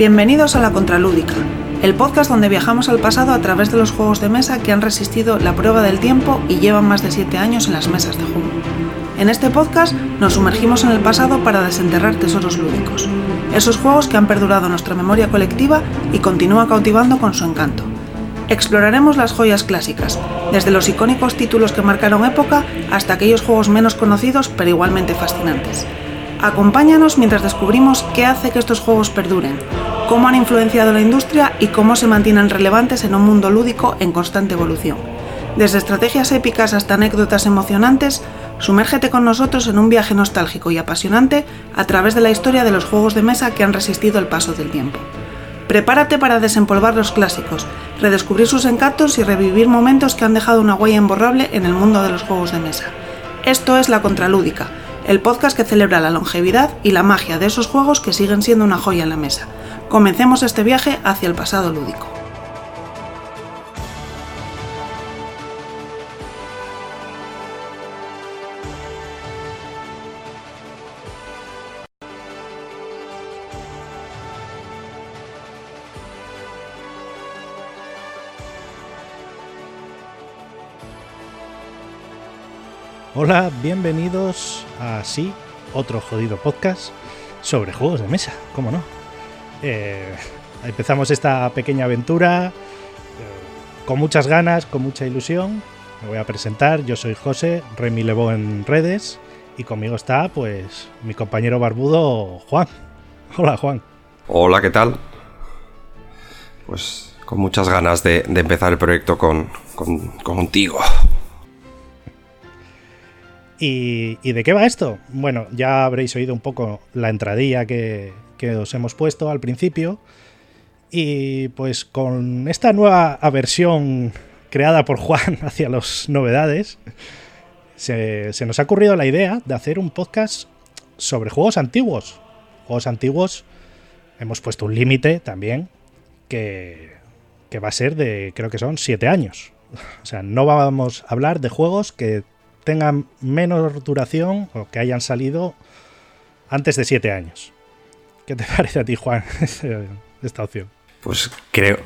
Bienvenidos a La Contralúdica, el podcast donde viajamos al pasado a través de los juegos de mesa que han resistido la prueba del tiempo y llevan más de 7 años en las mesas de juego. En este podcast nos sumergimos en el pasado para desenterrar tesoros lúdicos, esos juegos que han perdurado nuestra memoria colectiva y continúan cautivando con su encanto. Exploraremos las joyas clásicas, desde los icónicos títulos que marcaron época hasta aquellos juegos menos conocidos pero igualmente fascinantes. Acompáñanos mientras descubrimos qué hace que estos juegos perduren, cómo han influenciado la industria y cómo se mantienen relevantes en un mundo lúdico en constante evolución. Desde estrategias épicas hasta anécdotas emocionantes, sumérgete con nosotros en un viaje nostálgico y apasionante a través de la historia de los juegos de mesa que han resistido el paso del tiempo. Prepárate para desempolvar los clásicos, redescubrir sus encantos y revivir momentos que han dejado una huella imborrable en el mundo de los juegos de mesa. Esto es La Contralúdica, el podcast que celebra la longevidad y la magia de esos juegos que siguen siendo una joya en la mesa. Comencemos este viaje hacia el pasado lúdico. Hola, bienvenidos a Sí, otro jodido podcast sobre juegos de mesa, ¿cómo no? Eh, empezamos esta pequeña aventura eh, con muchas ganas, con mucha ilusión. Me voy a presentar, yo soy José, Remy Levo en redes, y conmigo está pues mi compañero barbudo Juan. Hola Juan. Hola, ¿qué tal? Pues con muchas ganas de, de empezar el proyecto con, con, contigo. ¿Y, ¿Y, de qué va esto? Bueno, ya habréis oído un poco la entradilla que, que, os hemos puesto al principio. Y pues con esta nueva aversión creada por Juan hacia las novedades, se, nos ha ocurrido la idea de hacer un podcast sobre juegos antiguos. Juegos antiguos, hemos puesto un límite también, que, que va a ser de, creo que son 7 años. O sea, no vamos a hablar de juegos que tengan menos duración o que hayan salido antes de 7 años. ¿Qué te parece a ti, Juan, esta opción? Pues creo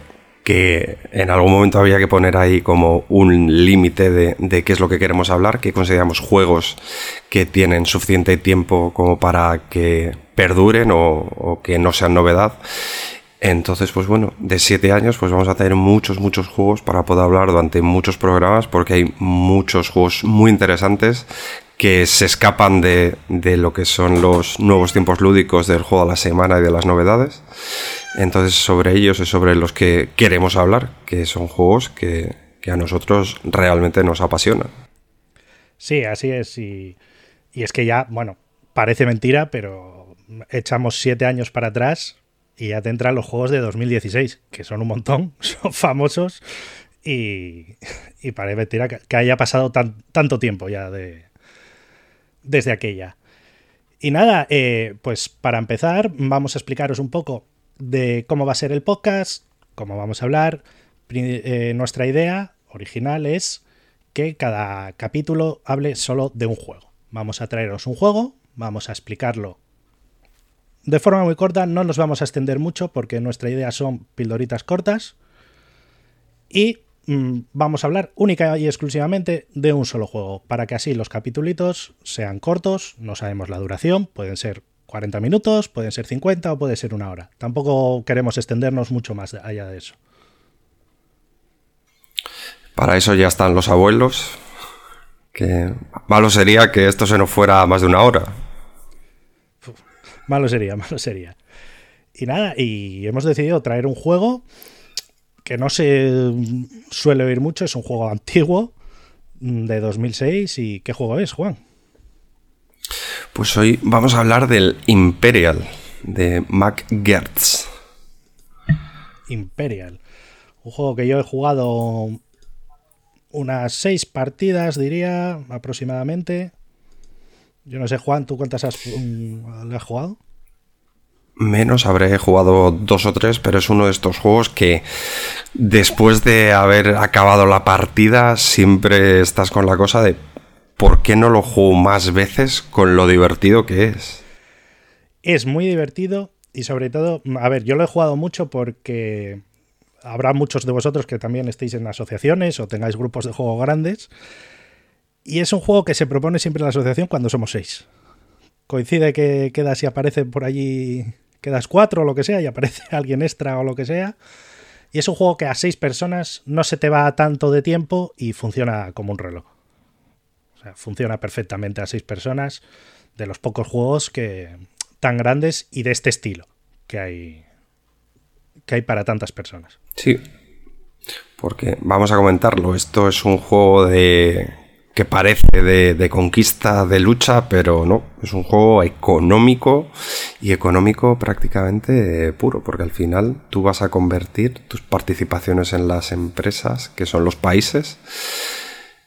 que en algún momento había que poner ahí como un límite de, de, qué es lo que queremos hablar, que consideramos juegos que tienen suficiente tiempo como para que perduren o, o que no sean novedad. Entonces, pues bueno, de siete años, pues vamos a tener muchos, muchos juegos para poder hablar durante muchos programas, porque hay muchos juegos muy interesantes que se escapan de, de, lo que son los nuevos tiempos lúdicos del juego a la semana y de las novedades. Entonces, sobre ellos es sobre los que queremos hablar, que son juegos que, que a nosotros realmente nos apasionan. Sí, así es. Y, y es que ya, bueno, parece mentira, pero echamos siete años para atrás y ya te entran los juegos de 2016, que son un montón, son famosos y, y parece mentira que, haya pasado tan, tanto tiempo ya de, desde aquella. Y nada, eh, pues para empezar vamos a explicaros un poco de cómo va a ser el podcast, cómo vamos a hablar. Eh, nuestra idea original es que cada capítulo hable solo de un juego. Vamos a traeros un juego, vamos a explicarlo de forma muy corta, no nos vamos a extender mucho porque nuestra idea son pildoritas cortas. Y vamos a hablar única y exclusivamente de un solo juego, para que así los capitulitos sean cortos, no sabemos la duración, pueden ser 40 minutos, pueden ser 50 o puede ser una hora. Tampoco queremos extendernos mucho más allá de eso. Para eso ya están los abuelos, que malo sería que esto se nos fuera más de una hora. Malo sería, malo sería. Y nada, y hemos decidido traer un juego que no se suele oír mucho, es un juego antiguo de 2006. ¿Y qué juego es, Juan? Pues hoy vamos a hablar del Imperial de Mac Gertz. Imperial. Un juego que yo he jugado unas seis partidas, diría, aproximadamente. Yo no sé, Juan, ¿tú cuántas has, um, le has jugado? Menos, habré jugado dos o tres, pero es uno de estos juegos que después de haber acabado la partida siempre estás con la cosa de ¿por qué no lo juego más veces con lo divertido que es? Es muy divertido Y sobre todo, a ver, yo lo he jugado mucho porque habrá muchos de vosotros que también estéis en asociaciones o tengáis grupos de juego grandes. Y es un juego que se propone siempre en la asociación cuando somos seis. Coincide que quedas y aparece por allí, quedas cuatro o lo que sea, y aparece alguien extra o lo que sea. Y es un juego que a seis personas no se te va tanto de tiempo y funciona como un reloj. O sea, funciona perfectamente a seis personas de los pocos juegos que tan grandes y de este estilo que hay que hay para tantas personas. Sí. Porque vamos a comentarlo, esto es un juego de que parece de, conquista, de lucha, pero no, es un juego económico y económico prácticamente puro, porque al final tú vas a convertir tus participaciones en las empresas, que son los países,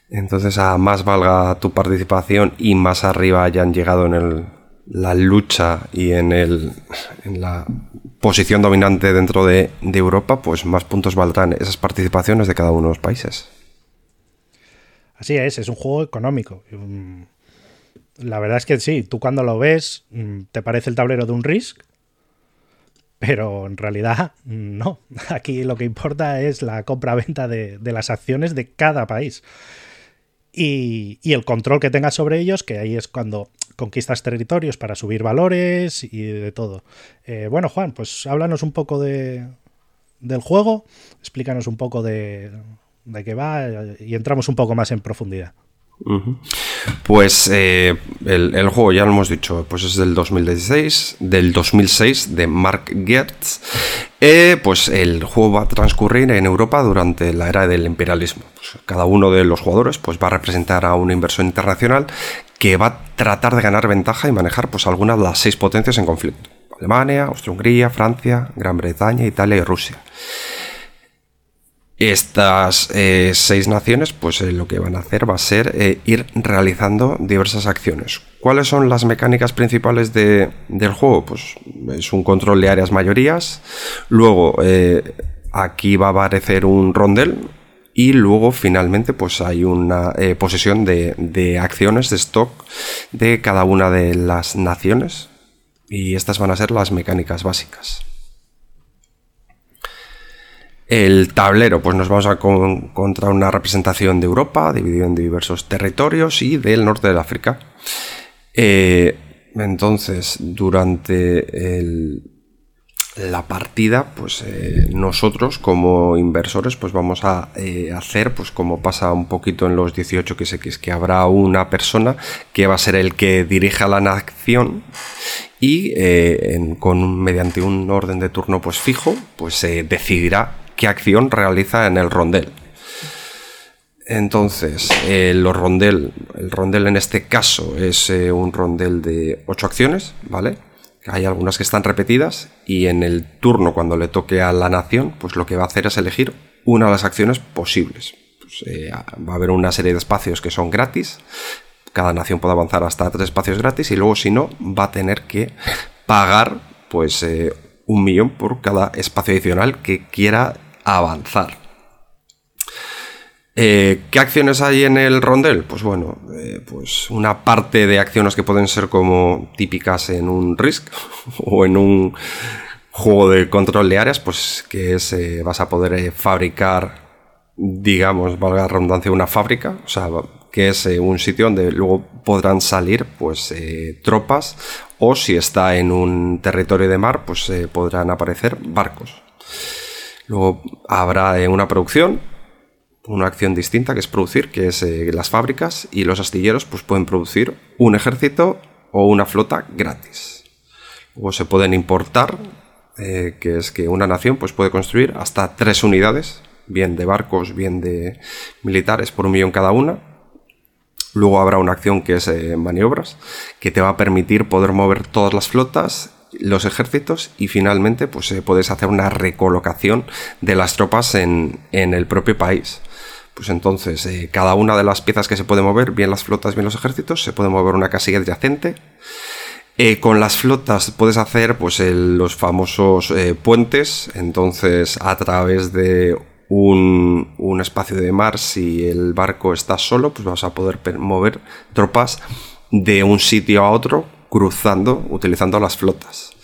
entonces a más valga tu participación y más arriba hayan llegado en el, la lucha y en, el, en la posición dominante dentro de, de Europa, pues más puntos valdrán esas participaciones de cada uno de los países. Así es, es un juego económico. La verdad es que sí, tú cuando lo ves mm, te parece el tablero de un Risk, pero en realidad no. Aquí lo que importa es la compra-venta de, las acciones de cada país. Y, el control que tengas sobre ellos, que ahí es cuando conquistas territorios para subir valores y de todo. Eh, bueno, Juan, pues háblanos un poco de, del juego, explícanos un poco de, de qué va y entramos un poco más en profundidad. Pues eh, el, juego, ya lo hemos dicho, pues es del 2016, del 2006, de Mark Gertz. Eh, pues el juego va a transcurrir en Europa durante la era del imperialismo. Pues cada uno de los jugadores pues, va a representar a una inversión internacional que va a tratar de ganar ventaja y manejar pues, algunas de las seis potencias en conflicto. Alemania, Austria-Hungría, Francia, Gran Bretaña, Italia y Rusia. Estas eh, seis naciones, pues eh, lo que van a hacer va a ser eh, ir realizando diversas acciones. ¿Cuáles son las mecánicas principales del juego? Pues es un control de áreas mayorías. Luego aquí va a aparecer un rondel. Y luego finalmente pues hay una posesión de, de acciones de stock de cada una de las naciones. Y estas van a ser las mecánicas básicas. El tablero, pues nos vamos a encontrar una representación de Europa, dividido en diversos territorios y del norte de África. Eh, entonces, durante la partida, pues eh, nosotros como inversores, pues vamos a eh, hacer, pues como pasa un poquito en los 18 que sé que es que habrá una persona que va a ser el que dirija la nación y con mediante un orden de turno pues fijo, pues se decidirá qué acción realiza en el rondel. Entonces, el rondel, el rondel en este caso es eh, un rondel de 8 acciones, ¿vale? Hay algunas que están repetidas y en el turno cuando le toque a la nación, pues lo que va a hacer es elegir una de las acciones posibles. Pues, eh, va a haber una serie de espacios que son gratis, cada nación puede avanzar hasta tres espacios gratis y luego si no va a tener que pagar pues eh, un millón por cada espacio adicional que quiera avanzar. Eh, ¿Qué acciones hay en el rondel? Pues bueno, eh, pues una parte de acciones que pueden ser como típicas en un Risk o en un juego de control de áreas, pues que es, eh, vas a poder fabricar, digamos, valga la redundancia, una fábrica, o sea, que es un sitio donde luego podrán salir pues tropas o si está en un territorio de mar, pues podrán aparecer barcos. Luego habrá eh, una producción, una acción distinta que es producir, que es eh, las fábricas y los astilleros pues pueden producir un ejército o una flota gratis. Luego se pueden importar, eh, que es que una nación pues puede construir hasta tres unidades, bien de barcos, bien de militares, por un millón cada una. Luego habrá una acción que es maniobras, que te va a permitir poder mover todas las flotas los ejércitos y finalmente pues eh, puedes hacer una recolocación de las tropas en, el propio país. Pues entonces, eh, cada una de las piezas que se puede mover, bien las flotas, bien los ejércitos, se puede mover una casilla adyacente. Eh, con las flotas puedes hacer pues los famosos puentes, entonces a través de un, un, espacio de mar, si el barco está solo, pues vas a poder mover tropas de un sitio a otro cruzando, utilizando las flotas.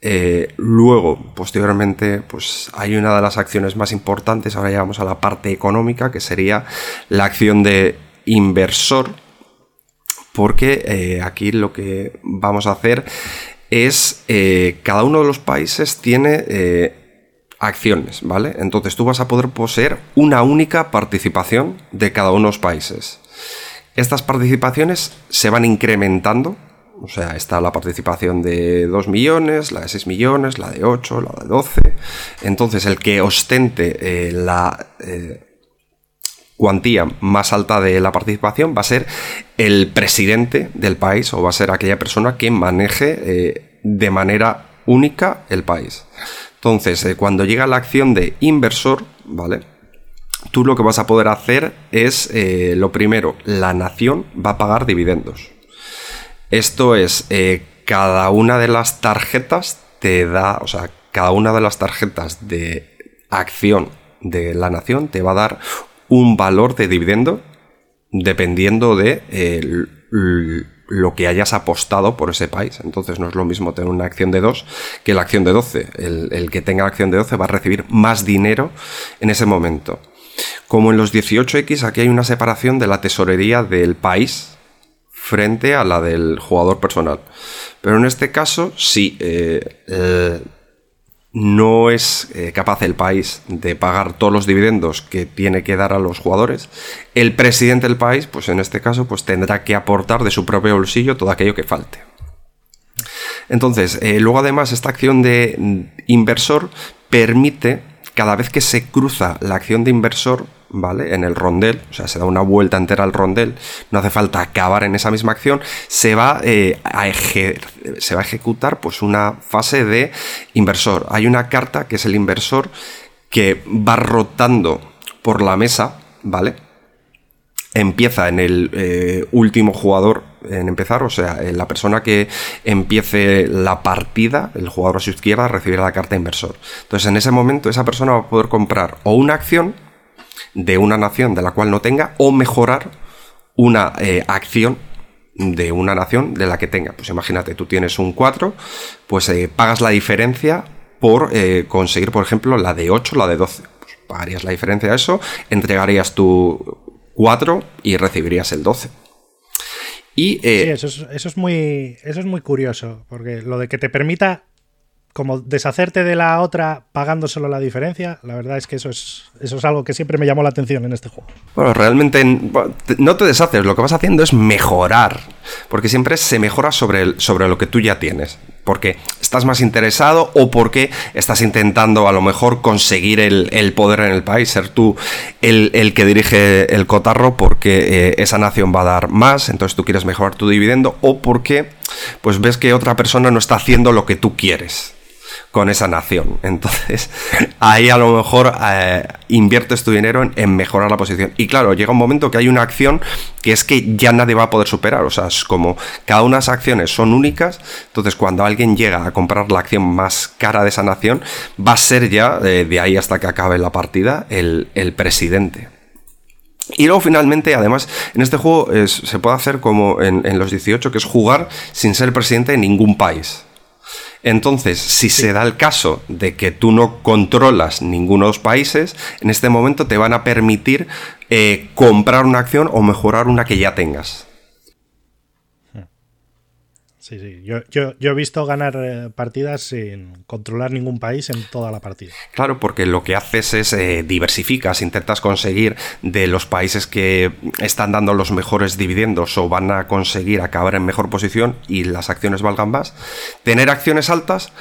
Eh, luego, posteriormente, pues hay una de las acciones más importantes, ahora llegamos a la parte económica, que sería la acción de inversor, porque eh, aquí lo que vamos a hacer es, eh, cada uno de los países tiene acciones, ¿vale? Entonces tú vas a poder poseer una única participación de cada uno de los países. Estas participaciones se van incrementando o sea, está la participación de 2 millones, la de 6 millones, la de 8, la de 12. Entonces, el que ostente eh, la eh, cuantía más alta de la participación va a ser el presidente del país o va a ser aquella persona que maneje eh, de manera única el país. Entonces, cuando llega la acción de inversor, ¿vale? Tú lo que vas a poder hacer es, lo primero, la nación va a pagar dividendos. Esto es, eh, cada una de las tarjetas te da, o sea, cada una de las tarjetas de acción de la nación te va a dar un valor de dividendo dependiendo de eh, lo que hayas apostado por ese país. Entonces no es lo mismo tener una acción de 2 que la acción de 12. El, el, que tenga la acción de 12 va a recibir más dinero en ese momento. Como en los 18X, aquí hay una separación de la tesorería del país frente a la del jugador personal. Pero en este caso, si eh, no es eh, capaz el país de pagar todos los dividendos que tiene que dar a los jugadores, el presidente del país, pues en este caso, pues tendrá que aportar de su propio bolsillo todo aquello que falte. Entonces, eh, luego además esta acción de inversor permite, cada vez que se cruza la acción de inversor, ¿vale? En el rondel, o sea, se da una vuelta entera al rondel, no hace falta acabar en esa misma acción, se va, eh, a, se va a ejecutar pues una fase de inversor. Hay una carta que es el inversor que va rotando por la mesa, ¿vale? Empieza en el eh, último jugador en empezar, o sea, la persona que empiece la partida, el jugador a su izquierda, recibirá la carta inversor. Entonces, en ese momento, esa persona va a poder comprar o una acción, de una nación de la cual no tenga o mejorar una eh, acción de una nación de la que tenga. Pues imagínate, tú tienes un 4, pues eh, pagas la diferencia por eh, conseguir, por ejemplo, la de 8, la de 12. Pues pagarías la diferencia de eso, entregarías tu 4 y recibirías el 12. Y, sí, eso es, eso es, muy, eso es muy curioso, porque lo de que te permita como deshacerte de la otra pagando solo la diferencia, la verdad es que eso es, eso es algo que siempre me llamó la atención en este juego. Bueno, realmente no te deshaces, lo que vas haciendo es mejorar, porque siempre se mejora sobre, sobre lo que tú ya tienes, porque estás más interesado o porque estás intentando a lo mejor conseguir el, poder en el país, ser tú el, que dirige el cotarro porque eh, esa nación va a dar más, entonces tú quieres mejorar tu dividendo, o porque pues ves que otra persona no está haciendo lo que tú quieres con esa nación. Entonces, ahí a lo mejor eh, inviertes tu dinero en, mejorar la posición. Y claro, llega un momento que hay una acción que es que ya nadie va a poder superar. O sea, es como cada una de las acciones son únicas. Entonces, cuando alguien llega a comprar la acción más cara de esa nación, va a ser ya, eh, de ahí hasta que acabe la partida, el, presidente. Y luego finalmente, además, en este juego se puede hacer como en, en, los 18, que es jugar sin ser presidente de ningún país. Entonces, si se da el caso de que tú no controlas ninguno de los países, en este momento te van a permitir eh, comprar una acción o mejorar una que ya tengas. Sí, sí. Yo, he visto ganar eh, partidas sin controlar ningún país en toda la partida. Claro, porque lo que haces es eh, diversificas, intentas conseguir de los países que están dando los mejores dividendos o van a conseguir acabar en mejor posición y las acciones valgan más, tener acciones altas,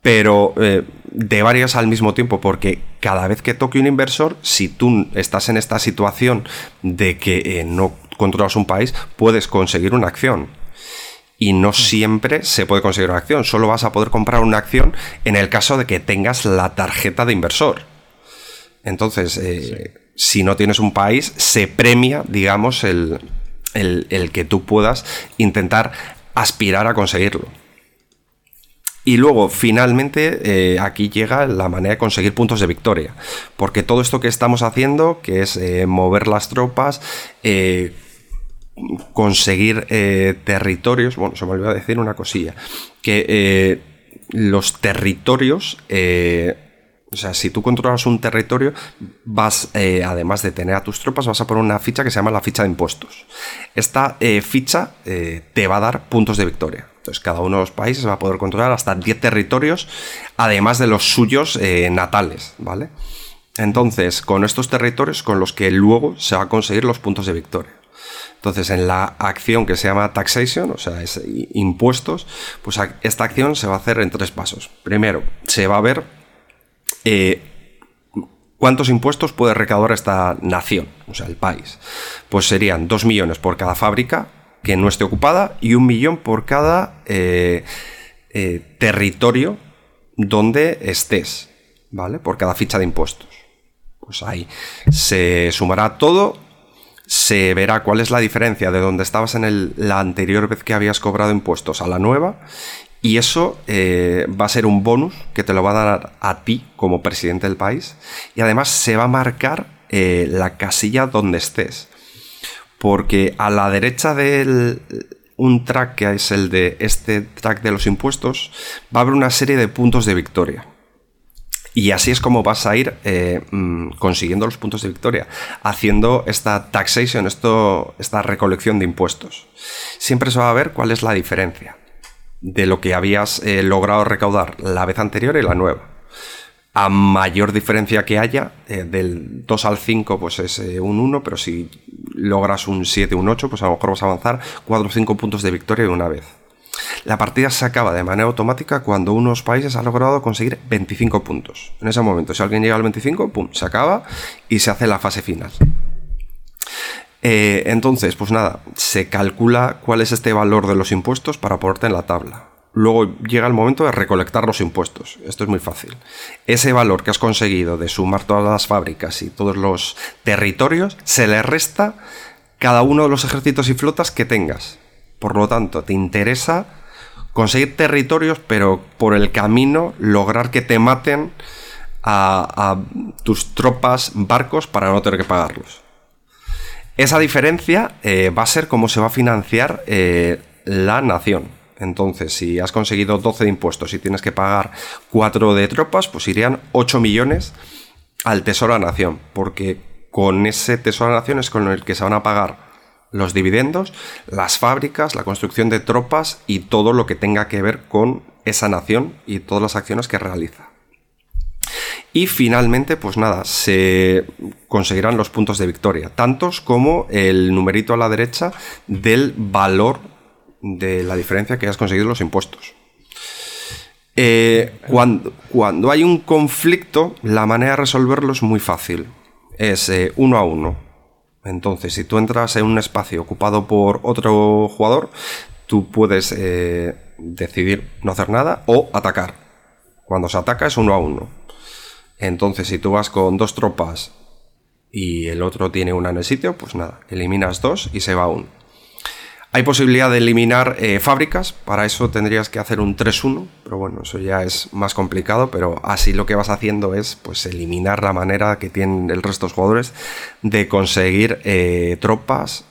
pero eh, de varias al mismo tiempo, porque cada vez que toque un inversor, si tú estás en esta situación de que no controlas un país, puedes conseguir una acción y no siempre se puede conseguir una acción. Solo vas a poder comprar una acción en el caso de que tengas la tarjeta de inversor. Entonces, eh, si no tienes un país, se premia, digamos, el, que tú puedas intentar aspirar a conseguirlo. Y luego, finalmente, eh, aquí llega la manera de conseguir puntos de victoria. Porque todo esto que estamos haciendo, que es eh, mover las tropas, conseguir eh, territorios. Bueno, se me olvidó decir una cosilla. Que eh, los territorios eh, o sea, si tú controlas un territorio, vas, además de tener a tus tropas, vas a poner una ficha que se llama la ficha de impuestos. Esta ficha te va a dar puntos de victoria. Entonces, cada uno de los países va a poder controlar hasta 10 territorios, además de los suyos natales, ¿vale? Entonces, con estos territorios con los que luego se va a conseguir los puntos de victoria. Entonces, en la acción que se llama taxation, o sea, es impuestos, pues esta acción se va a hacer en tres pasos. Primero, se va a ver eh, ¿Cuántos impuestos puede recaudar esta nación, o sea, el país? Pues serían 2 millones por cada fábrica que no esté ocupada y un millón por cada eh, eh, territorio donde estés, ¿vale? Por cada ficha de impuestos. Pues ahí se sumará todo, se verá cuál es la diferencia de donde estabas en la anterior vez que habías cobrado impuestos a la nueva y eso eh, va a ser un bonus que te lo va a dar a ti como presidente del país. Y además se va a marcar eh, la casilla donde estés. Porque a la derecha de un track que es el de este track de los impuestos, va a haber una serie de puntos de victoria. Y así es como vas a ir eh, mm, consiguiendo los puntos de victoria, haciendo esta taxation, esta recolección de impuestos. Siempre se va a ver cuál es la diferencia de lo que habías eh, logrado recaudar la vez anterior y la nueva. A mayor diferencia que haya, eh, del 2 al 5 pues es un 1, pero si logras un 7, un 8, pues a lo mejor vas a avanzar 4 o 5 puntos de victoria de una vez. La partida se acaba de manera automática cuando unos países han logrado conseguir 25 puntos. En ese momento, si alguien llega al 25, pum, se acaba y se hace la fase final. Eh, entonces, pues nada, se calcula cuál es este valor de los impuestos para ponerte en la tabla. Luego llega el momento de recolectar los impuestos. Esto es muy fácil. Ese valor que has conseguido de sumar todas las fábricas y todos los territorios, se le resta cada uno de los ejércitos y flotas que tengas. Por lo tanto, te interesa conseguir territorios, pero por el camino lograr que te maten a tus tropas, barcos, para no tener que pagarlos. Esa diferencia eh, va a ser cómo se va a financiar eh, la nación. Entonces, si has conseguido 12 de impuestos y tienes que pagar 4 de tropas, pues irían 8 millones al Tesoro a Nación, porque con ese Tesoro a Nación es con el que se van a pagar los dividendos, las fábricas, la construcción de tropas y todo lo que tenga que ver con esa nación y todas las acciones que realiza. Y finalmente, pues nada, se conseguirán los puntos de victoria, tantos como el numerito a la derecha del valor de la diferencia que has conseguido los impuestos. Eh, cuando, cuando, hay un conflicto, la manera de resolverlo es muy fácil. Es eh, uno a uno. Entonces, si tú entras en un espacio ocupado por otro jugador, tú puedes eh, decidir no hacer nada o atacar. Cuando se ataca es uno a uno. Entonces, si tú vas con dos tropas y el otro tiene una en el sitio, pues nada, eliminas dos y se va uno. Hay posibilidad de eliminar eh, fábricas, para eso tendrías que hacer un 3-1, pero bueno, eso ya es más complicado, pero así lo que vas haciendo es pues eliminar la manera que tienen el resto de los jugadores de conseguir eh, tropas.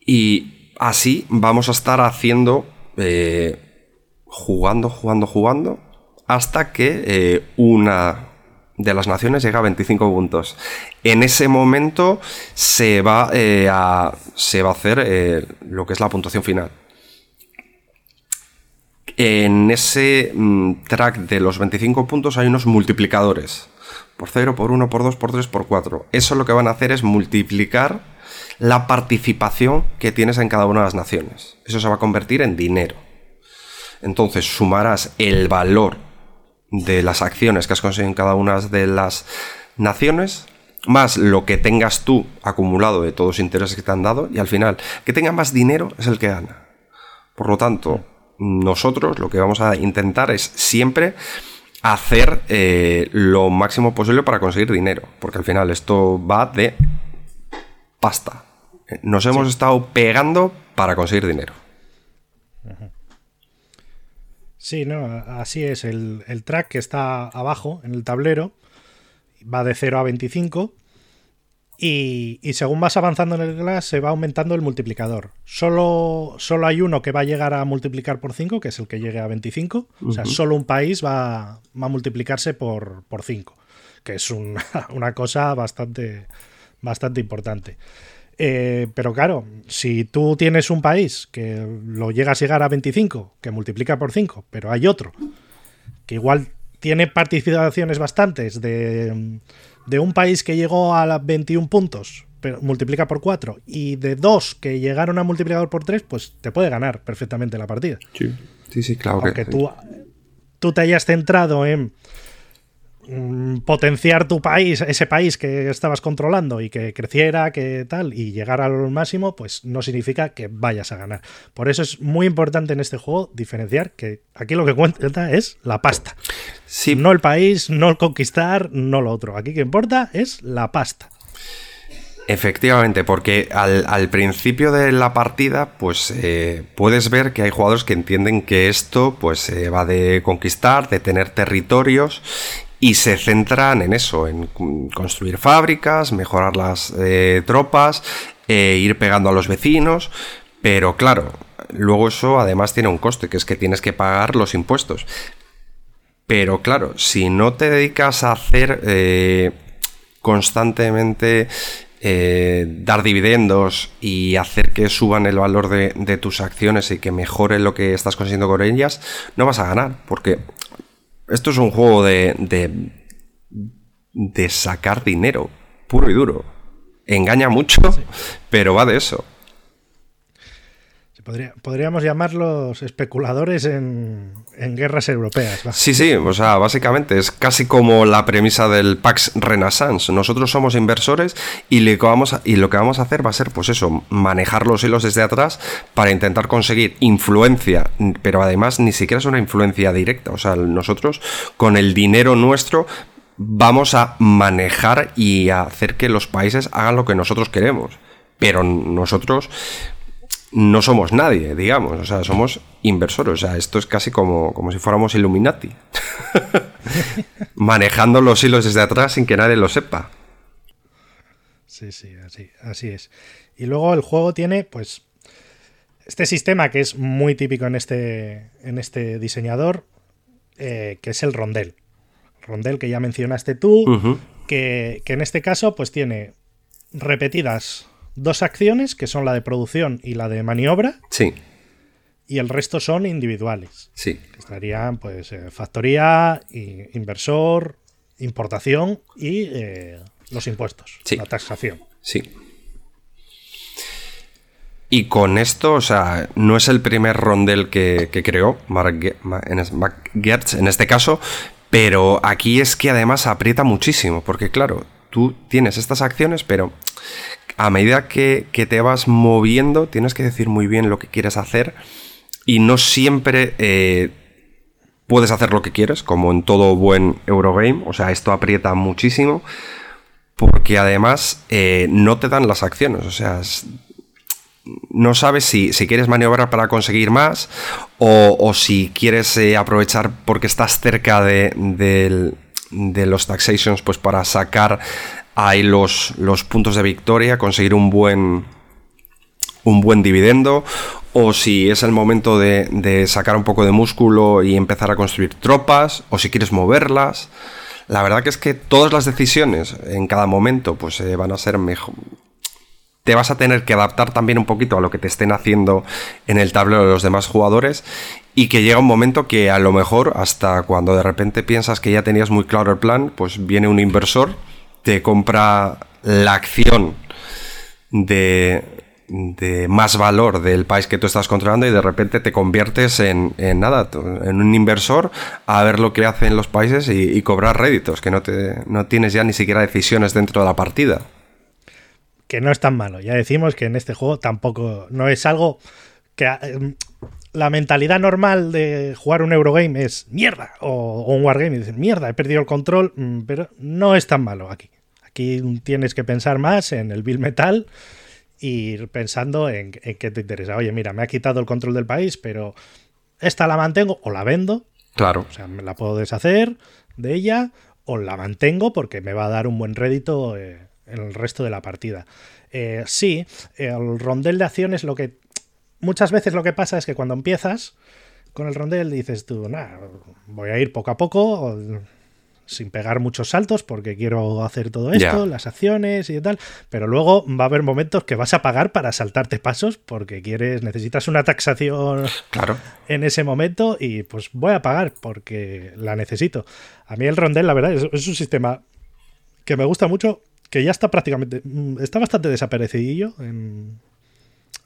Y así vamos a estar haciendo, eh, jugando, jugando, jugando, hasta que una de las naciones llega a 25 puntos. En ese momento se va, eh, a, se va a hacer eh, lo que es la puntuación final. En ese mm, track de los 25 puntos hay unos multiplicadores. Por 0, por 1, por 2, por 3, por 4. Eso lo que van a hacer es multiplicar la participación que tienes en cada una de las naciones. Eso se va a convertir en dinero. Entonces sumarás el valor de las acciones que has conseguido en cada una de las naciones, más lo que tengas tú acumulado de todos los intereses que te han dado, y al final, que tenga más dinero es el que gana. Por lo tanto, nosotros lo que vamos a intentar es siempre hacer eh, lo máximo posible para conseguir dinero, porque al final esto va de pasta. Nos hemos estado pegando para conseguir dinero. Sí, no, así es. El, track que está abajo en el tablero va de 0 a 25 Y, según vas avanzando en el Glass, se va aumentando el multiplicador. Solo, solo hay uno que va a llegar a multiplicar por 5, que es el que llegue a 25. O sea, solo un país va, a multiplicarse por, por 5, que es una, una, cosa bastante, bastante importante. Eh, pero claro, si tú tienes un país que lo llegas a llegar a 25, que multiplica por 5, pero hay otro que igual tiene participaciones bastantes de de un país que llegó a las 21 puntos, pero multiplica por 4, y de dos que llegaron a multiplicador por 3, pues te puede ganar perfectamente la partida. Sí, sí, sí claro Aunque que tú, tú te hayas centrado en potenciar tu país, ese país que estabas controlando y que creciera, que tal, y llegar al máximo, pues no significa que vayas a ganar. Por eso es muy importante en este juego diferenciar que aquí lo que cuenta es la pasta. Sí. No el país, no el conquistar, no lo otro. Aquí que importa es la pasta. Efectivamente, porque al, principio de la partida, pues eh, puedes ver que hay jugadores que entienden que esto pues eh, va de conquistar, de tener territorios y se centran en eso, en construir fábricas, mejorar las eh, tropas, e ir pegando a los vecinos, pero claro, luego eso además tiene un coste, que es que tienes que pagar los impuestos. Pero claro, si no te dedicas a hacer eh, constantemente dar dividendos y hacer que suban el valor de, de, tus acciones y que mejore lo que estás consiguiendo con ellas, no vas a ganar. Porque esto es un juego de, de, sacar dinero, puro y duro. Engaña mucho, pero va de eso. Podríamos llamarlos especuladores en, guerras europeas. Sí, sí, o sea, básicamente es casi como la premisa del Pax Renaissance. Nosotros somos inversores y lo, que vamos a, y lo que vamos a hacer va a ser, pues eso, manejar los hilos desde atrás para intentar conseguir influencia, pero además ni siquiera es una influencia directa. O sea, nosotros con el dinero nuestro vamos a manejar y a hacer que los países hagan lo que nosotros queremos. Pero nosotros no somos nadie, digamos, o sea, somos inversores, o sea, esto es casi como, como si fuéramos Illuminati, manejando los hilos desde atrás sin que nadie lo sepa. Sí, sí, así, así es. Y luego el juego tiene, pues, este sistema que es muy típico en este, en este diseñador, eh, que es el rondel. Rondel que ya mencionaste tú, que, que en este caso, pues tiene repetidas dos acciones, que son la de producción y la de maniobra. Sí. Y el resto son individuales. Sí. estarían, pues, eh, factoría, inversor, importación y eh, los impuestos. Sí. La taxación. Sí. Y con esto, o sea, no es el primer rondel que, creó Mark, Gertz en este caso, pero aquí es que además aprieta muchísimo, porque claro, tú tienes estas acciones, pero a medida que, te vas moviendo, tienes que decir muy bien lo que quieres hacer y no siempre eh, puedes hacer lo que quieres, como en todo buen Eurogame. O sea, esto aprieta muchísimo porque además eh, no te dan las acciones. O sea, no sabes si, quieres maniobrar para conseguir más o, si quieres eh, aprovechar porque estás cerca de, de los taxations pues para sacar hay los, los puntos de victoria, conseguir un buen, un buen dividendo, o si es el momento de, sacar un poco de músculo y empezar a construir tropas, o si quieres moverlas. La verdad que es que todas las decisiones en cada momento pues eh, van a ser mejor. Te vas a tener que adaptar también un poquito a lo que te estén haciendo en el tablero de los demás jugadores y que llega un momento que a lo mejor hasta cuando de repente piensas que ya tenías muy claro el plan, pues viene un inversor te compra la acción de, más valor del país que tú estás controlando y de repente te conviertes en, nada, en un inversor a ver lo que hacen los países y, cobrar réditos, que no, te, no tienes ya ni siquiera decisiones dentro de la partida. Que no es tan malo. Ya decimos que en este juego tampoco no es algo que eh, la mentalidad normal de jugar un Eurogame es mierda o, un Wargame y dicen mierda, he perdido el control, mm, pero no es tan malo aquí. Aquí tienes que pensar más en el Bill Metal y ir pensando en, qué te interesa. Oye, mira, me ha quitado el control del país, pero esta la mantengo o la vendo. Claro. O sea, me la puedo deshacer de ella o la mantengo porque me va a dar un buen rédito eh, el resto de la partida. Eh, sí, el rondel de acciones lo que... Muchas veces lo que pasa es que cuando empiezas con el rondel dices tú, nah, voy a ir poco a poco, sin pegar muchos saltos porque quiero hacer todo esto, las acciones y tal, pero luego va a haber momentos que vas a pagar para saltarte pasos porque quieres, necesitas una taxación claro. en ese momento y pues voy a pagar porque la necesito. A mí el rondel, la verdad, es, un sistema que me gusta mucho, que ya está prácticamente, mm, está bastante desaparecidillo en,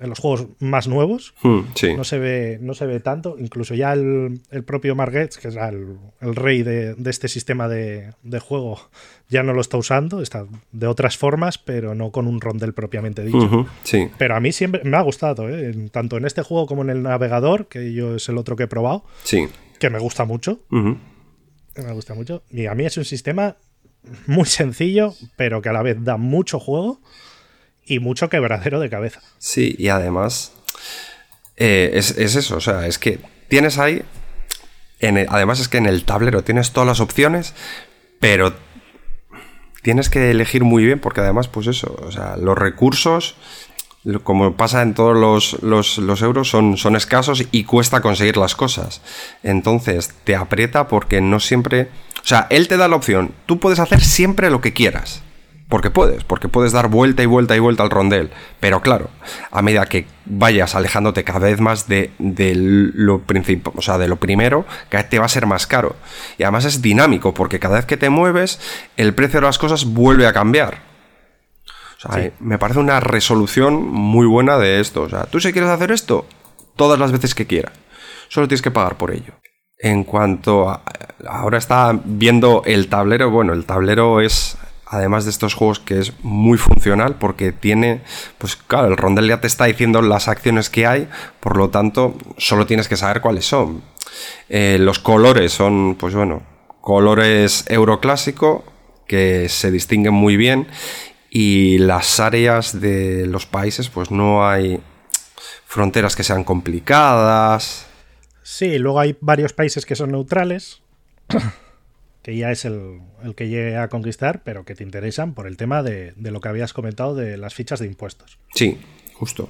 en los juegos más nuevos. Hmm, no, se ve, no se ve tanto. Incluso ya el, propio Marguerite, que es el, rey de, este sistema de, juego, ya no lo está usando. Está de otras formas, pero no con un rondel propiamente dicho. sí. Pero a mí siempre me ha gustado, ¿eh? tanto en este juego como en el navegador, que yo es el otro que he probado. Sí. Que me gusta mucho. Me gusta mucho. Y a mí es un sistema muy sencillo, pero que a la vez da mucho juego y mucho quebradero de cabeza. Sí, y además eh, es, eso, o sea, es que tienes ahí, en además es que en el tablero tienes todas las opciones, pero tienes que elegir muy bien porque además, pues eso, o sea, los recursos, como pasa en todos los, los, euros, son, son escasos y cuesta conseguir las cosas. Entonces, te aprieta porque no siempre... O sea, él te da la opción, tú puedes hacer siempre lo que quieras. Porque puedes, porque puedes dar vuelta y vuelta y vuelta al rondel. Pero claro, a medida que vayas alejándote cada vez más de, lo principal, o sea, de lo primero, cada vez te va a ser más caro. Y además es dinámico, porque cada vez que te mueves, el precio de las cosas vuelve a cambiar. O sea, me parece una resolución muy buena de esto. O sea, tú si quieres hacer esto, todas las veces que quieras. Solo tienes que pagar por ello. En cuanto a. Ahora está viendo el tablero. Bueno, el tablero es además de estos juegos que es muy funcional porque tiene, pues claro, el rondel ya te está diciendo las acciones que hay, por lo tanto, solo tienes que saber cuáles son. Eh, los colores son, pues bueno, colores euroclásico que se distinguen muy bien y las áreas de los países, pues no hay fronteras que sean complicadas. Sí, luego hay varios países que son neutrales que ya es el, que llegue a conquistar, pero que te interesan por el tema de, lo que habías comentado de las fichas de impuestos. Sí, justo.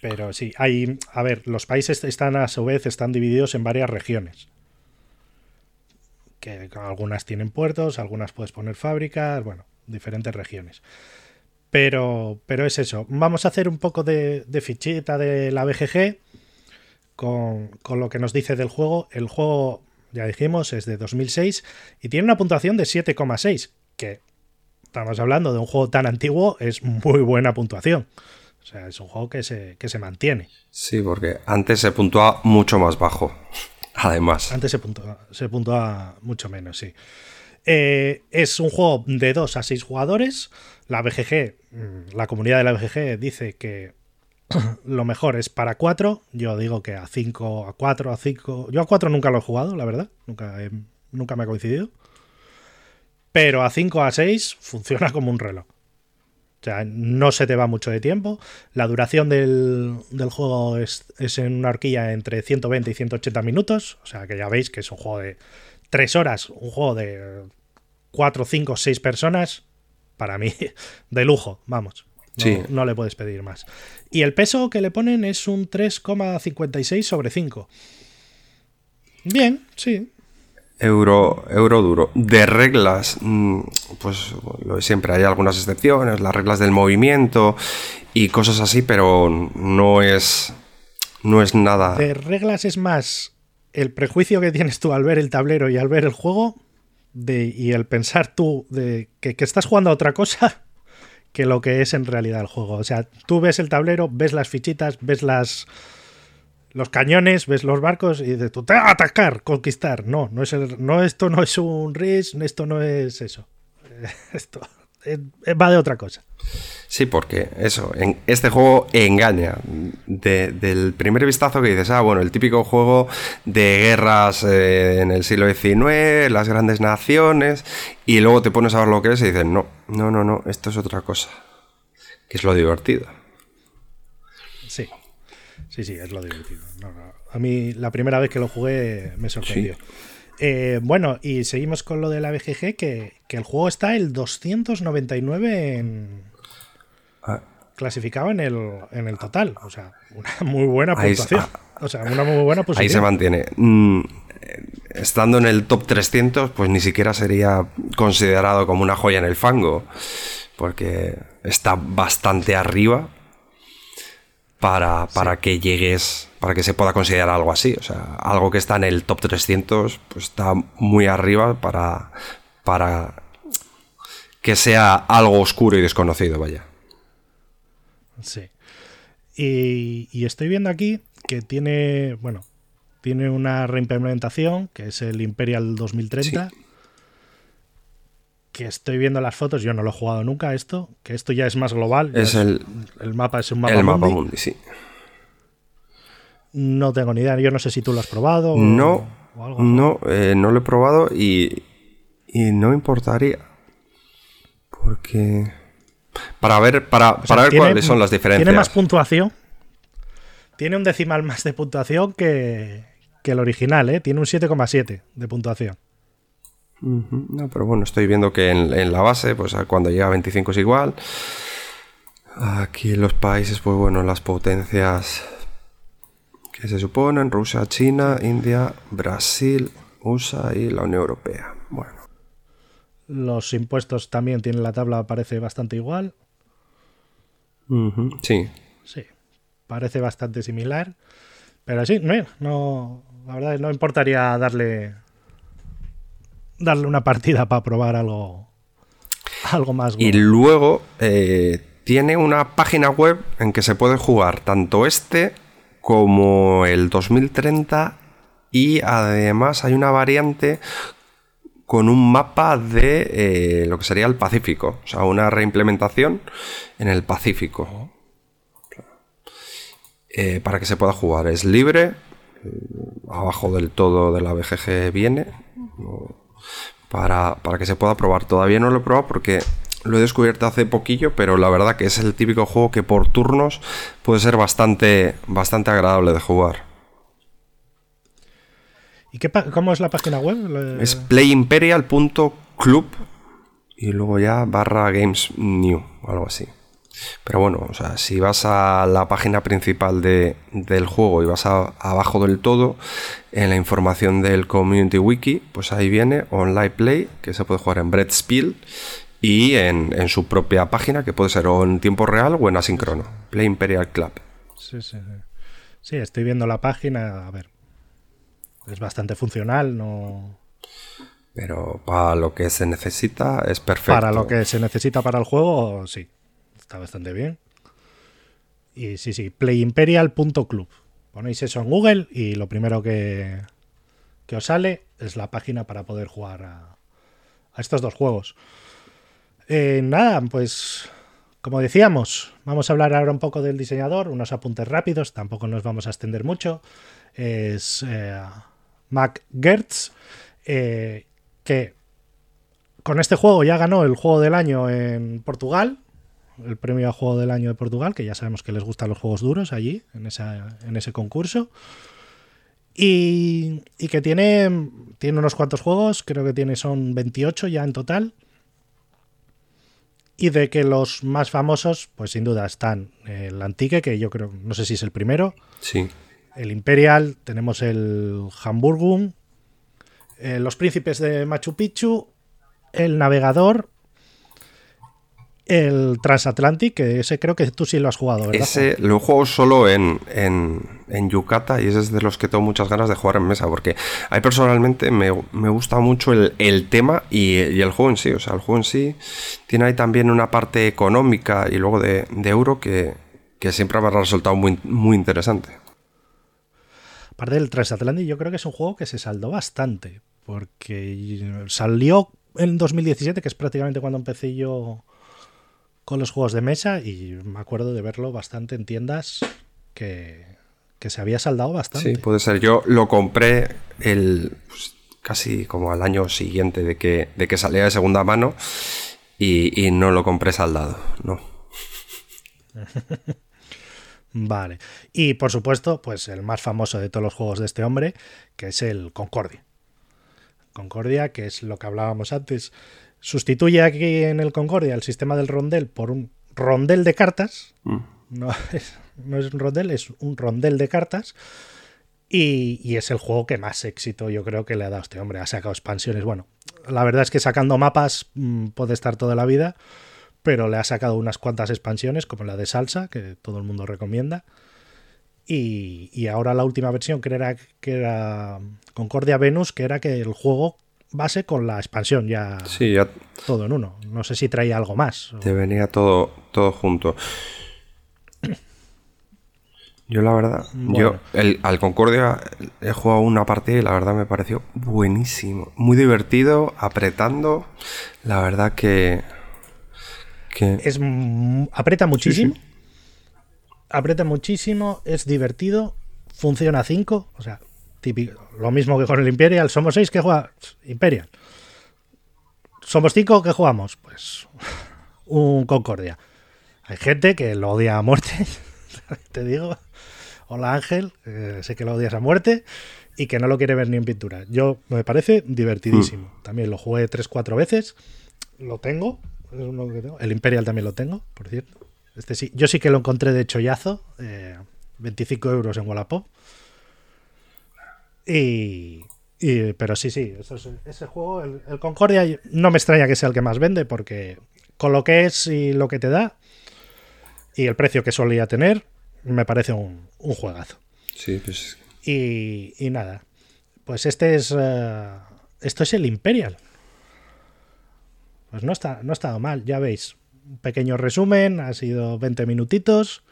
Pero sí, hay. A ver, los países están a su vez están divididos en varias regiones. Que algunas tienen puertos, algunas puedes poner fábricas, bueno, diferentes regiones. Pero, pero es eso. Vamos a hacer un poco de, de fichita de la BGG con, con, lo que nos dice del juego. El juego ya dijimos, es de 2006 y tiene una puntuación de 7,6, que estamos hablando de un juego tan antiguo, es muy buena puntuación. O sea, es un juego que se, que se mantiene. Sí, porque antes se puntuaba mucho más bajo, además. Antes se puntuaba, se mucho menos, sí. Eh, es un juego de 2 a 6 jugadores. La BGG, mm, la comunidad de la BGG dice que lo mejor es para 4. Yo digo que a 5, a 4, a 5. Yo a 4 nunca lo he jugado, la verdad. Nunca, nunca me ha coincidido. Pero a 5 a 6 funciona como un reloj. O sea, no se te va mucho de tiempo. La duración del, juego es, es, en una horquilla entre 120 y 180 minutos. O sea, que ya veis que es un juego de 3 horas. Un juego de 4, 5, 6 personas. Para mí, de lujo, vamos. No, le puedes pedir más. Y el peso que le ponen es un 3,56 sobre 5. Bien, sí. Euro, euro duro. De reglas, mm, pues siempre hay algunas excepciones, las reglas del movimiento y cosas así, pero no es, no es nada. De reglas es más el prejuicio que tienes tú al ver el tablero y al ver el juego de, y el pensar tú de que, que estás jugando a otra cosa que lo que es en realidad el juego. O sea, tú ves el tablero, ves las fichitas, ves las los cañones, ves los barcos y dices tú, atacar, conquistar. No, no es no, esto no es un RIS, esto no es eso. Esto va de otra cosa. Sí, porque eso, en este juego engaña. del primer vistazo que dices, ah, bueno, el típico juego de guerras eh, en el siglo XIX, las grandes naciones, y luego te pones a ver lo que es y dices, no, no, no, no, esto es otra cosa. Que es lo divertido. Sí, sí, sí, es lo divertido. A mí la primera vez que lo jugué me sorprendió. Eh, bueno, y seguimos con lo de la BGG, que, el juego está el 299 en... Ah. clasificado en el, en el total. O sea, una muy buena puntuación. o sea, una muy buena posición. Ahí se mantiene. Mm, estando en el top 300, pues ni siquiera sería considerado como una joya en el fango, porque está bastante arriba para, para que llegues, para que se pueda considerar algo así. O sea, algo que está en el top 300, pues está muy arriba para, para que sea algo oscuro y desconocido, vaya. Sí. Y, y estoy viendo aquí que tiene, bueno, tiene una reimplementación, que es el Imperial 2030. Que estoy viendo las fotos, yo no lo he jugado nunca esto, que esto ya es más global. Es el, el mapa es un mapa el mapa mundi, sí. No tengo ni idea, yo no sé si tú lo has probado. No, no, eh, no lo he probado y, y no importaría. Porque... Para ver, para, para ver cuáles son las diferencias. Tiene más puntuación. Tiene un decimal más de puntuación que, que el original, ¿eh? Tiene un 7,7 de puntuación. No, pero bueno, estoy viendo que en, la base, pues cuando llega a 25 es igual. Aquí en los países, pues bueno, las potencias que se suponen, Rusia, China, India, Brasil, USA y la Unión Europea. Bueno. Los impuestos también tienen la tabla, parece bastante igual. Sí. Sí, parece bastante similar. Pero sí, no, la verdad no importaría darle darle una partida para probar algo algo más. Y luego eh, tiene una página web en que se puede jugar tanto este como el 2030 y además hay una variante con un mapa de eh, lo que sería el Pacífico, o sea, una reimplementación en el Pacífico. Eh, para que se pueda jugar. Es libre, abajo del todo de la BGG viene para, que se pueda probar. Todavía no lo he probado porque lo he descubierto hace poquillo, pero la verdad que es el típico juego que por turnos puede ser bastante, bastante agradable de jugar. ¿Y qué, cómo es la página web? Es playimperial.club y luego ya barra games new, algo así. Pero bueno, o sea, si vas a la página principal del juego y vas abajo del todo, en la información del Community Wiki, pues ahí viene Online Play, que se puede jugar en Bread Spiel, y en, su propia página, que puede ser o en tiempo real o en asíncrono. Play Imperial Club. Sí, sí, sí. Sí, estoy viendo la página, a ver. Es bastante funcional, no. Pero para lo que se necesita es perfecto. Para lo que se necesita para el juego, sí está bastante bien. Y sí, sí, playimperial.club. Ponéis eso en Google y lo primero que, que os sale es la página para poder jugar a, estos dos juegos. Eh, nada, pues como decíamos, vamos a hablar ahora un poco del diseñador, unos apuntes rápidos, tampoco nos vamos a extender mucho. Es eh, Mac Gertz, eh, que con este juego ya ganó el juego del año en Portugal, el premio a juego del año de Portugal, que ya sabemos que les gustan los juegos duros allí, en, en ese concurso. Y, que tiene, tiene unos cuantos juegos, creo que tiene son 28 ya en total. Y de que los más famosos, pues sin duda están el Antique, que yo creo, no sé si es el primero. Sí. El Imperial, tenemos el Hamburgum, eh, los Príncipes de Machu Picchu, el Navegador el Transatlantic, que ese creo que tú sí lo has jugado, ¿verdad? Ese lo juego solo en, en, en Yucata y ese es de los que tengo muchas ganas de jugar en mesa, porque ahí personalmente me, gusta mucho el, tema y, el juego en sí. O sea, el juego en sí tiene ahí también una parte económica y luego de, euro que, siempre me ha resultado muy, muy interesante. Aparte del Transatlantic, yo creo que es un juego que se saldó bastante, porque salió en 2017, que es prácticamente cuando empecé yo con los juegos de mesa y me acuerdo de verlo bastante en tiendas que, se había saldado bastante. Sí, puede ser. Yo lo compré el pues, casi como al año siguiente de que, de que salía de segunda mano y, no lo compré saldado, no. vale. Y por supuesto, pues el más famoso de todos los juegos de este hombre, que es el Concordia. Concordia, que es lo que hablábamos antes. Sustituye aquí en el Concordia el sistema del rondel por un rondel de cartas. Mm. No, es, no es un rondel, es un rondel de cartas. Y, y, es el juego que más éxito yo creo que le ha dado este hombre. Ha sacado expansiones. Bueno, la verdad es que sacando mapas mmm, puede estar toda la vida, pero le ha sacado unas cuantas expansiones, como la de Salsa, que todo el mundo recomienda. Y, y, ahora la última versión, que era, que era Concordia Venus, que era que el juego base con la expansión ya, sí, ya todo en uno. No sé si traía algo más. Te venía todo, todo junto. Yo la verdad, bueno. yo el, al Concordia he jugado una partida y la verdad me pareció buenísimo. Muy divertido, apretando. La verdad que... que... Es, aprieta muchísimo. Sí, sí. Aprieta muchísimo, es divertido, funciona a 5, o sea, típico, lo mismo que con el Imperial. Somos 6 que juega Imperial. Somos 5 que jugamos, pues un Concordia. Hay gente que lo odia a muerte, te digo. Hola Ángel, eh, sé que lo odias a muerte y que no lo quiere ver ni en pintura. Yo me parece divertidísimo. Mm. También lo jugué 3-4 veces. Lo tengo, es uno que tengo. El Imperial también lo tengo, por cierto. Este sí, yo sí que lo encontré de chollazo, eh, 25 euros en Wallapop. Y, y, pero sí, sí, eso es, ese juego, el, el, Concordia, no me extraña que sea el que más vende, porque con lo que es y lo que te da, y el precio que solía tener, me parece un, un juegazo. Sí, pues. Y, y, nada, pues este es. Uh, esto es el Imperial. Pues no está, no ha estado mal, ya veis. Un pequeño resumen, ha sido 20 minutitos.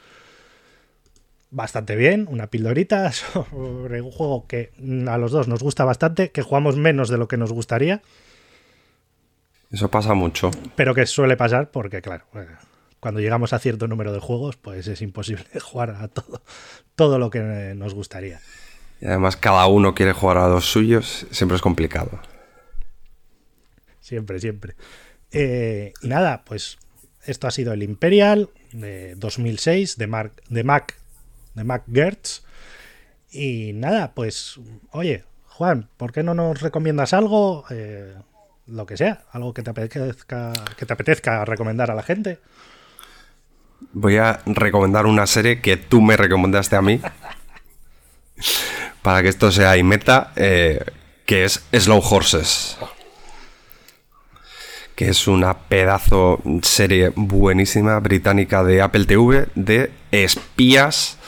Bastante bien, una pildorita sobre un juego que a los dos nos gusta bastante, que jugamos menos de lo que nos gustaría. Eso pasa mucho. Pero que suele pasar porque, claro, cuando llegamos a cierto número de juegos, pues es imposible jugar a todo, todo lo que nos gustaría. Y además cada uno quiere jugar a los suyos, siempre es complicado. Siempre, siempre. Eh, y nada, pues esto ha sido el Imperial de 2006 de, Mark, de Mac de Mac Gertz. Y nada, pues oye, Juan, ¿por qué no nos recomiendas algo? Eh, lo que sea, algo que te apetezca, que te apetezca recomendar a la gente. Voy a recomendar una serie que tú me recomendaste a mí. para que esto sea y meta, eh, que es Slow Horses. Que es una pedazo serie buenísima británica de Apple TV de espías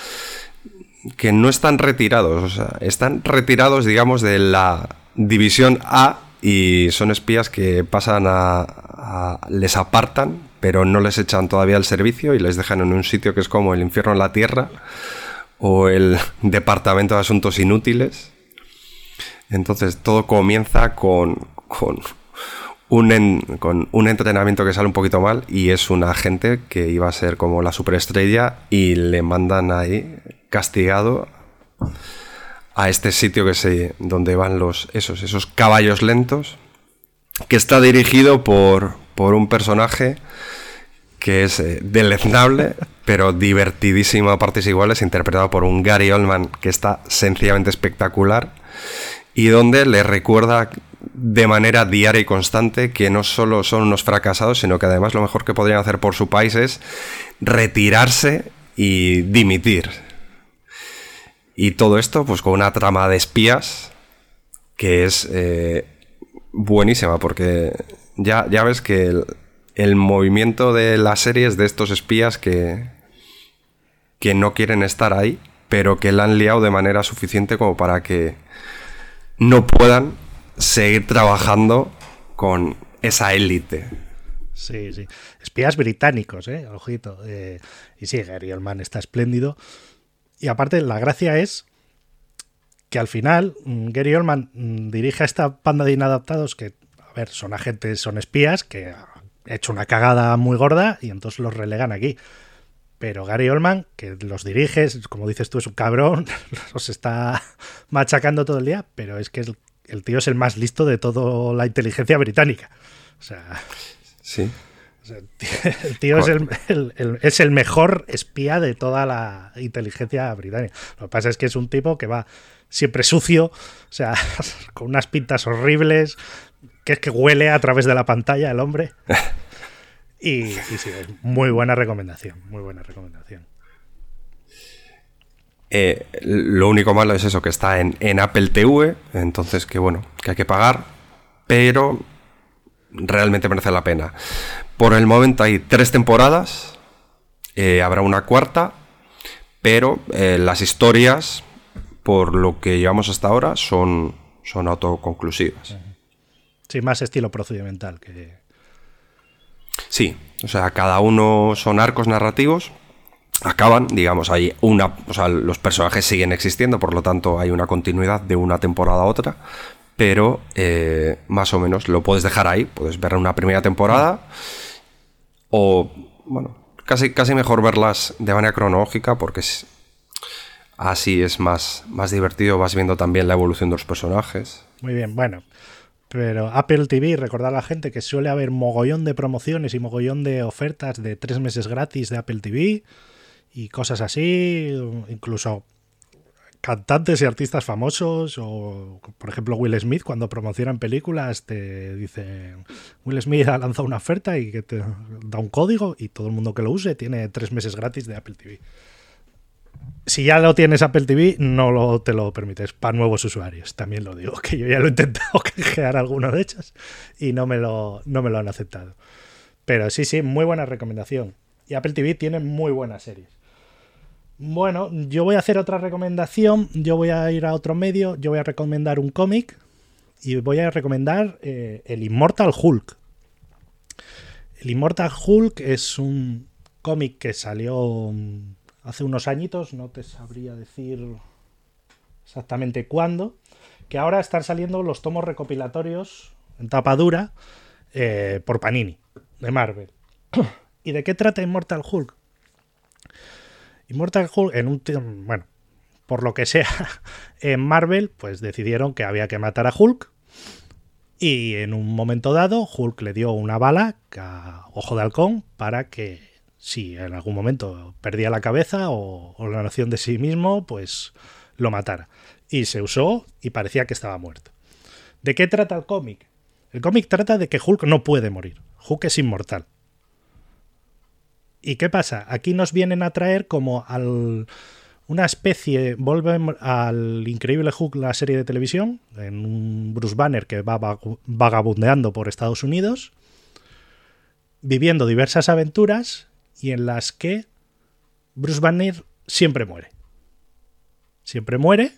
que no están retirados, o sea, están retirados, digamos, de la división A y son espías que pasan a, les apartan, pero no les echan todavía el servicio y les dejan en un sitio que es como el infierno en la tierra o el departamento de asuntos inútiles. Entonces todo comienza con un, en, con un entrenamiento que sale un poquito mal y es un agente que iba a ser como la superestrella y le mandan ahí castigado a este sitio que se donde van los esos esos caballos lentos que está dirigido por, por un personaje que es eh, deleznable pero divertidísimo a partes iguales interpretado por un Gary Oldman que está sencillamente espectacular y donde le recuerda de manera diaria y constante que no solo son unos fracasados, sino que además lo mejor que podrían hacer por su país es retirarse y dimitir. Y todo esto, pues con una trama de espías que es eh, buenísima, porque ya, ya ves que el, el, movimiento de las series de estos espías que, que no quieren estar ahí, pero que la han liado de manera suficiente como para que no puedan seguir trabajando con esa élite. Sí, sí. Espías británicos, ¿eh? Ojito. Eh, y sí, Gary Oldman está espléndido. Y aparte, la gracia es que al final mm, Gary Oldman mm, dirige a esta banda de inadaptados que, a ver, son agentes, son espías que han hecho una cagada muy gorda y entonces los relegan aquí. Pero Gary Oldman, que los dirige, como dices tú, es un cabrón, los está machacando todo el día, pero es que el, el tío es el más listo de toda la inteligencia británica. O sea. Sí. el tío es, el, es el mejor espía de toda la inteligencia británica. Lo que pasa es que es un tipo que va siempre sucio, o sea, con unas pintas horribles, que es que huele a través de la pantalla el hombre. Y, sí, muy buena recomendación, muy buena recomendación. Eh, lo único malo es eso, que está en, en, Apple TV, entonces que bueno, que hay que pagar, pero realmente merece la pena. Por el momento hay tres temporadas, eh, habrá una cuarta, pero eh, las historias, por lo que llevamos hasta ahora, son, son autoconclusivas. Sí, más estilo procedimental que... Sí, o sea, cada uno son arcos narrativos acaban, digamos, hay una, o sea, los personajes siguen existiendo, por lo tanto hay una continuidad de una temporada a otra, pero eh, más o menos lo puedes dejar ahí, puedes ver una primera temporada o, bueno, casi, casi mejor verlas de manera cronológica porque así es más, más divertido, vas viendo también la evolución de los personajes. Muy bien, bueno. Pero Apple TV, recordar a la gente que suele haber mogollón de promociones y mogollón de ofertas de tres meses gratis de Apple TV y cosas así, incluso cantantes y artistas famosos o por ejemplo Will Smith cuando promocionan películas te dice Will Smith ha lanzado una oferta y que te da un código y todo el mundo que lo use tiene tres meses gratis de Apple TV. Si ya lo tienes Apple TV, no te lo permites para nuevos usuarios. También lo digo, que yo ya lo he intentado canjear alguno de ellos y no me, lo, no me lo han aceptado. Pero sí, sí, muy buena recomendación. Y Apple TV tiene muy buenas series. Bueno, yo voy a hacer otra recomendación. Yo voy a ir a otro medio. Yo voy a recomendar un cómic. Y voy a recomendar eh, el Immortal Hulk. El Immortal Hulk es un cómic que salió mm, hace unos añitos. No te sabría decir exactamente cuándo. Que ahora están saliendo los tomos recopilatorios en tapa dura eh, por Panini, de Marvel. ¿Y de qué trata Immortal Hulk? Immortal Hulk, en un. Bueno, por lo que sea, en Marvel, pues decidieron que había que matar a Hulk. Y en un momento dado, Hulk le dio una bala a Ojo de Halcón para que, si en algún momento perdía la cabeza o, la noción de sí mismo, pues lo matara. Y se usó y parecía que estaba muerto. ¿De qué trata el cómic? El cómic trata de que Hulk no puede morir. Hulk es inmortal. ¿Y qué pasa? Aquí nos vienen a traer como al una especie, vuelve al increíble Hulk, la serie de televisión, en un Bruce Banner que va vagabundeando por Estados Unidos, viviendo diversas aventuras y en las que Bruce Banner siempre muere. Siempre muere,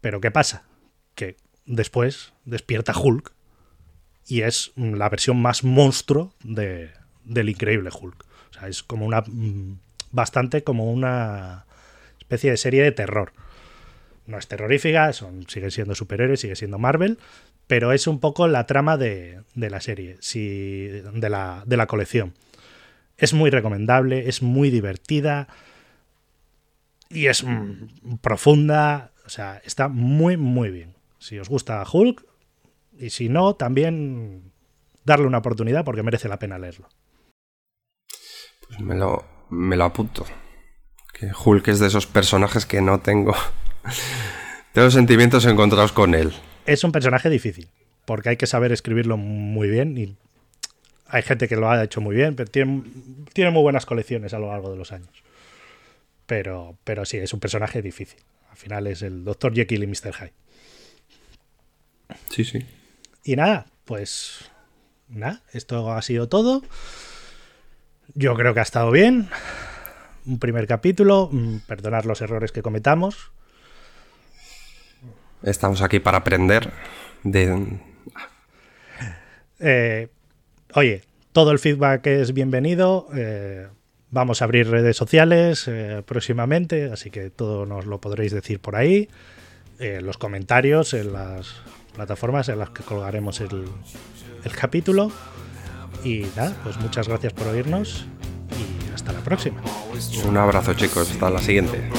pero ¿qué pasa? Que después despierta Hulk y es la versión más monstruo de, del increíble Hulk es como una. Mm, bastante como una especie de serie de terror. No es terrorífica, son, sigue siendo superhéroes, sigue siendo Marvel, pero es un poco la trama de, la serie, si, de, la, de la colección. Es muy recomendable, es muy divertida y es mm, profunda. O sea, está muy, muy bien. Si os gusta Hulk, y si no, también darle una oportunidad porque merece la pena leerlo. Pues me lo, me lo apunto. Que Hulk es de esos personajes que no tengo. tengo sentimientos encontrados con él. Es un personaje difícil, porque hay que saber escribirlo muy bien y hay gente que lo ha hecho muy bien, pero tiene, tiene muy buenas colecciones a lo largo de los años. Pero, pero sí, es un personaje difícil. Al final es el Dr. Jekyll y Mr. Hyde. Sí, sí. Y nada, pues nada, esto ha sido todo. Yo creo que ha estado bien. Un primer capítulo. Mm, perdonar los errores que cometamos. Estamos aquí para aprender de... Eh, oye, todo el feedback es bienvenido. Eh, vamos a abrir redes sociales eh, próximamente, así que todo nos lo podréis decir por ahí. Eh, los comentarios en las plataformas en las que colgaremos el, el capítulo. Y nada, pues muchas gracias por oírnos y hasta la próxima. Un abrazo chicos, hasta la siguiente.